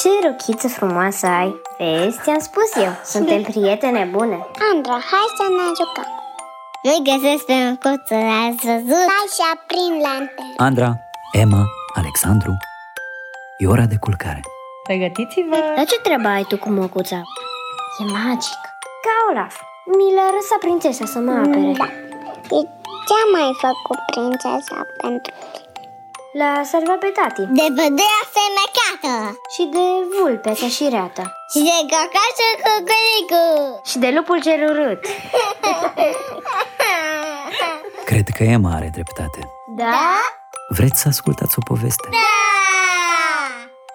Ce rochiță frumoasă ai! Vezi, ți-am spus eu, suntem prietene bune Andra, hai să ne jucăm Nu-i găsesc pe măcuță, ați văzut? Hai și aprind lanterne Andra, Emma, Alexandru, e ora de culcare. Pregătiți-vă! Dar ce treabă ai tu cu măcuța? E magic Ca Olaf Mi l-a lăsat prințesa să mă apere Da Și ce a mai făcut prințesa pentru L-a salvat pe tati De pădurea fermecată Și de vulpe ca și reata Și de cacașul cu culicu Și de lupul cel urât Cred că Emma are dreptate. Da? Vreți să ascultați o poveste? Da!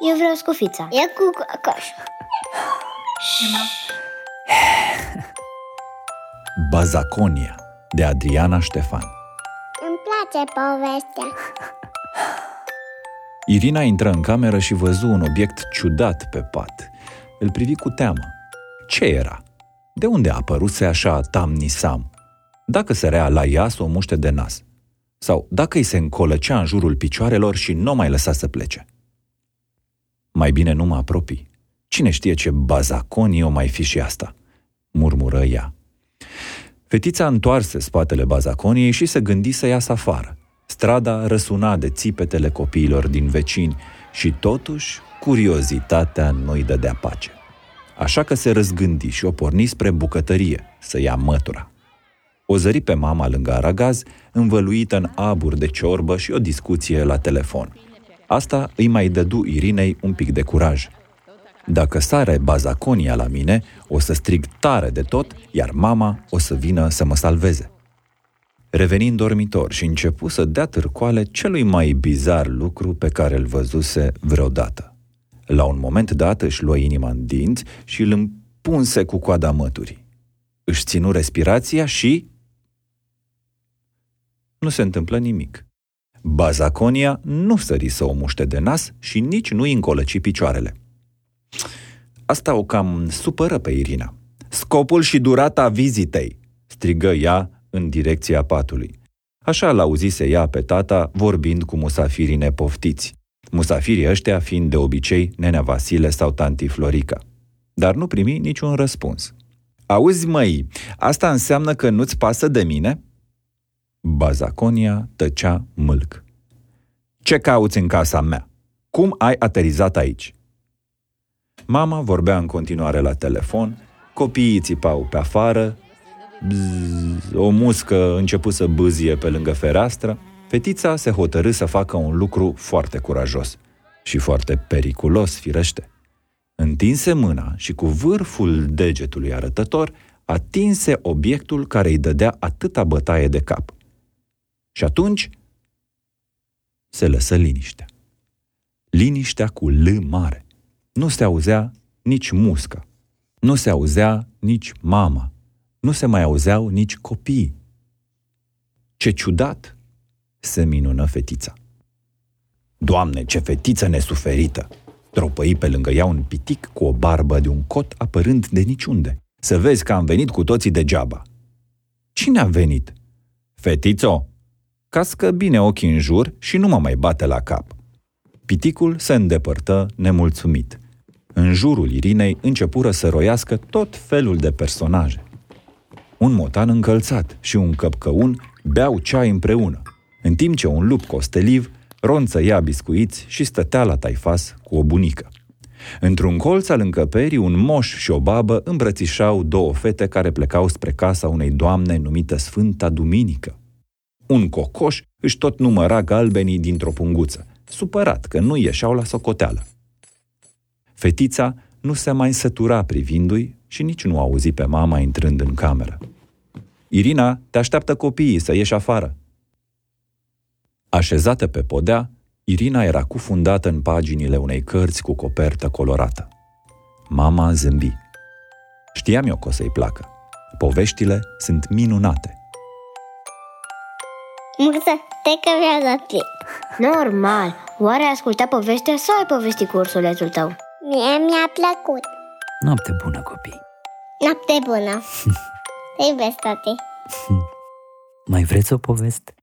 Eu vreau scufița. E cu cacașul Bazaconia de Adriana Ștefan. Îmi place povestea Irina intră în cameră și văzu un obiect ciudat pe pat. Îl privi cu teamă. Ce era? De unde apăruse așa tamnisam? Dacă sărea la ea să o muște de nas? Sau dacă îi se încolăcea în jurul picioarelor și nu o mai lăsa să plece? Mai bine nu mă apropii. Cine știe ce bazaconii o mai fi și asta? Murmură ea. Fetița întoarse spatele bazaconiei și se gândi să iasă afară. Strada răsuna de țipetele copiilor din vecini și totuși curiozitatea nu-i dădea pace. Așa că se răzgândi și o porni spre bucătărie să ia mătura. O zări pe mama lângă aragaz, învăluită în abur de ciorbă și o discuție la telefon. Asta îi mai dădu Irinei un pic de curaj. Dacă sare bazaconia la mine, o să strig tare de tot, iar mama o să vină să mă salveze. Reveni în dormitor și începu să dea târcoale celui mai bizar lucru pe care îl văzuse vreodată. La un moment dat își luă inima în dinți și îl împunse cu coada măturii. Își ținu respirația și... Nu se întâmplă nimic. Bazaconia nu sări să o muște de nas și nici nu-i încolăci picioarele. Asta o cam supără pe Irina. Scopul și durata vizitei, strigă ea în direcția patului. Așa l-auzise ea pe tata vorbind cu musafirii nepoftiți, musafirii ăștia fiind de obicei nenea Vasile sau tanti Florica. Dar nu primi niciun răspuns. Auzi, măi, asta înseamnă că nu-ți pasă de mine?" Bazaconia tăcea mâlc. Ce cauți în casa mea? Cum ai aterizat aici?" Mama vorbea în continuare la telefon, copiii țipau pe afară, bzz, o muscă început să bâzie pe lângă fereastră, fetița se hotărâ să facă un lucru foarte curajos și foarte periculos, firește. Întinse mâna și cu vârful degetului arătător atinse obiectul care îi dădea atâta bătaie de cap. Și atunci se lăsă liniștea. Liniștea cu L mare. Nu se auzea nici musca. Nu se auzea nici mama. Nu se mai auzeau nici copii. Ce ciudat! se minună fetița. Doamne, ce fetiță nesuferită! Tropăi pe lângă ea un pitic cu o barbă de un cot apărând de niciunde. Să vezi că am venit cu toții degeaba. Cine a venit? Fetițo! Cască bine ochii în jur și nu mă mai bate la cap. Piticul se îndepărtă nemulțumit. În jurul Irinei începură să roiască tot felul de personaje. Un motan încălțat și un căpcăun beau ceai împreună, în timp ce un lup costeliv ronță ia biscuiți și stătea la taifas cu o bunică. Într-un colț al încăperii, un moș și o babă îmbrățișau două fete care plecau spre casa unei doamne numită Sfânta Duminică. Un cocoș își tot număra galbenii dintr-o punguță, supărat că nu ieșeau la socoteală. Fetița nu se mai sătura privindu-i și nici nu auzi pe mama intrând în cameră. Irina, te așteaptă copiii să ieși afară. Așezată pe podea, Irina era cufundată în paginile unei cărți cu copertă colorată. Mama zâmbi. Știam eu că o să-i placă. Poveștile sunt minunate. Murță, te că mi-a dat timp. Normal. Oare ai ascultat povestea sau ai povestit cu ursulețul tău? Mie mi-a plăcut Noapte bună, copii! Noapte bună. Te iubesc, tati. Mai vreți o poveste?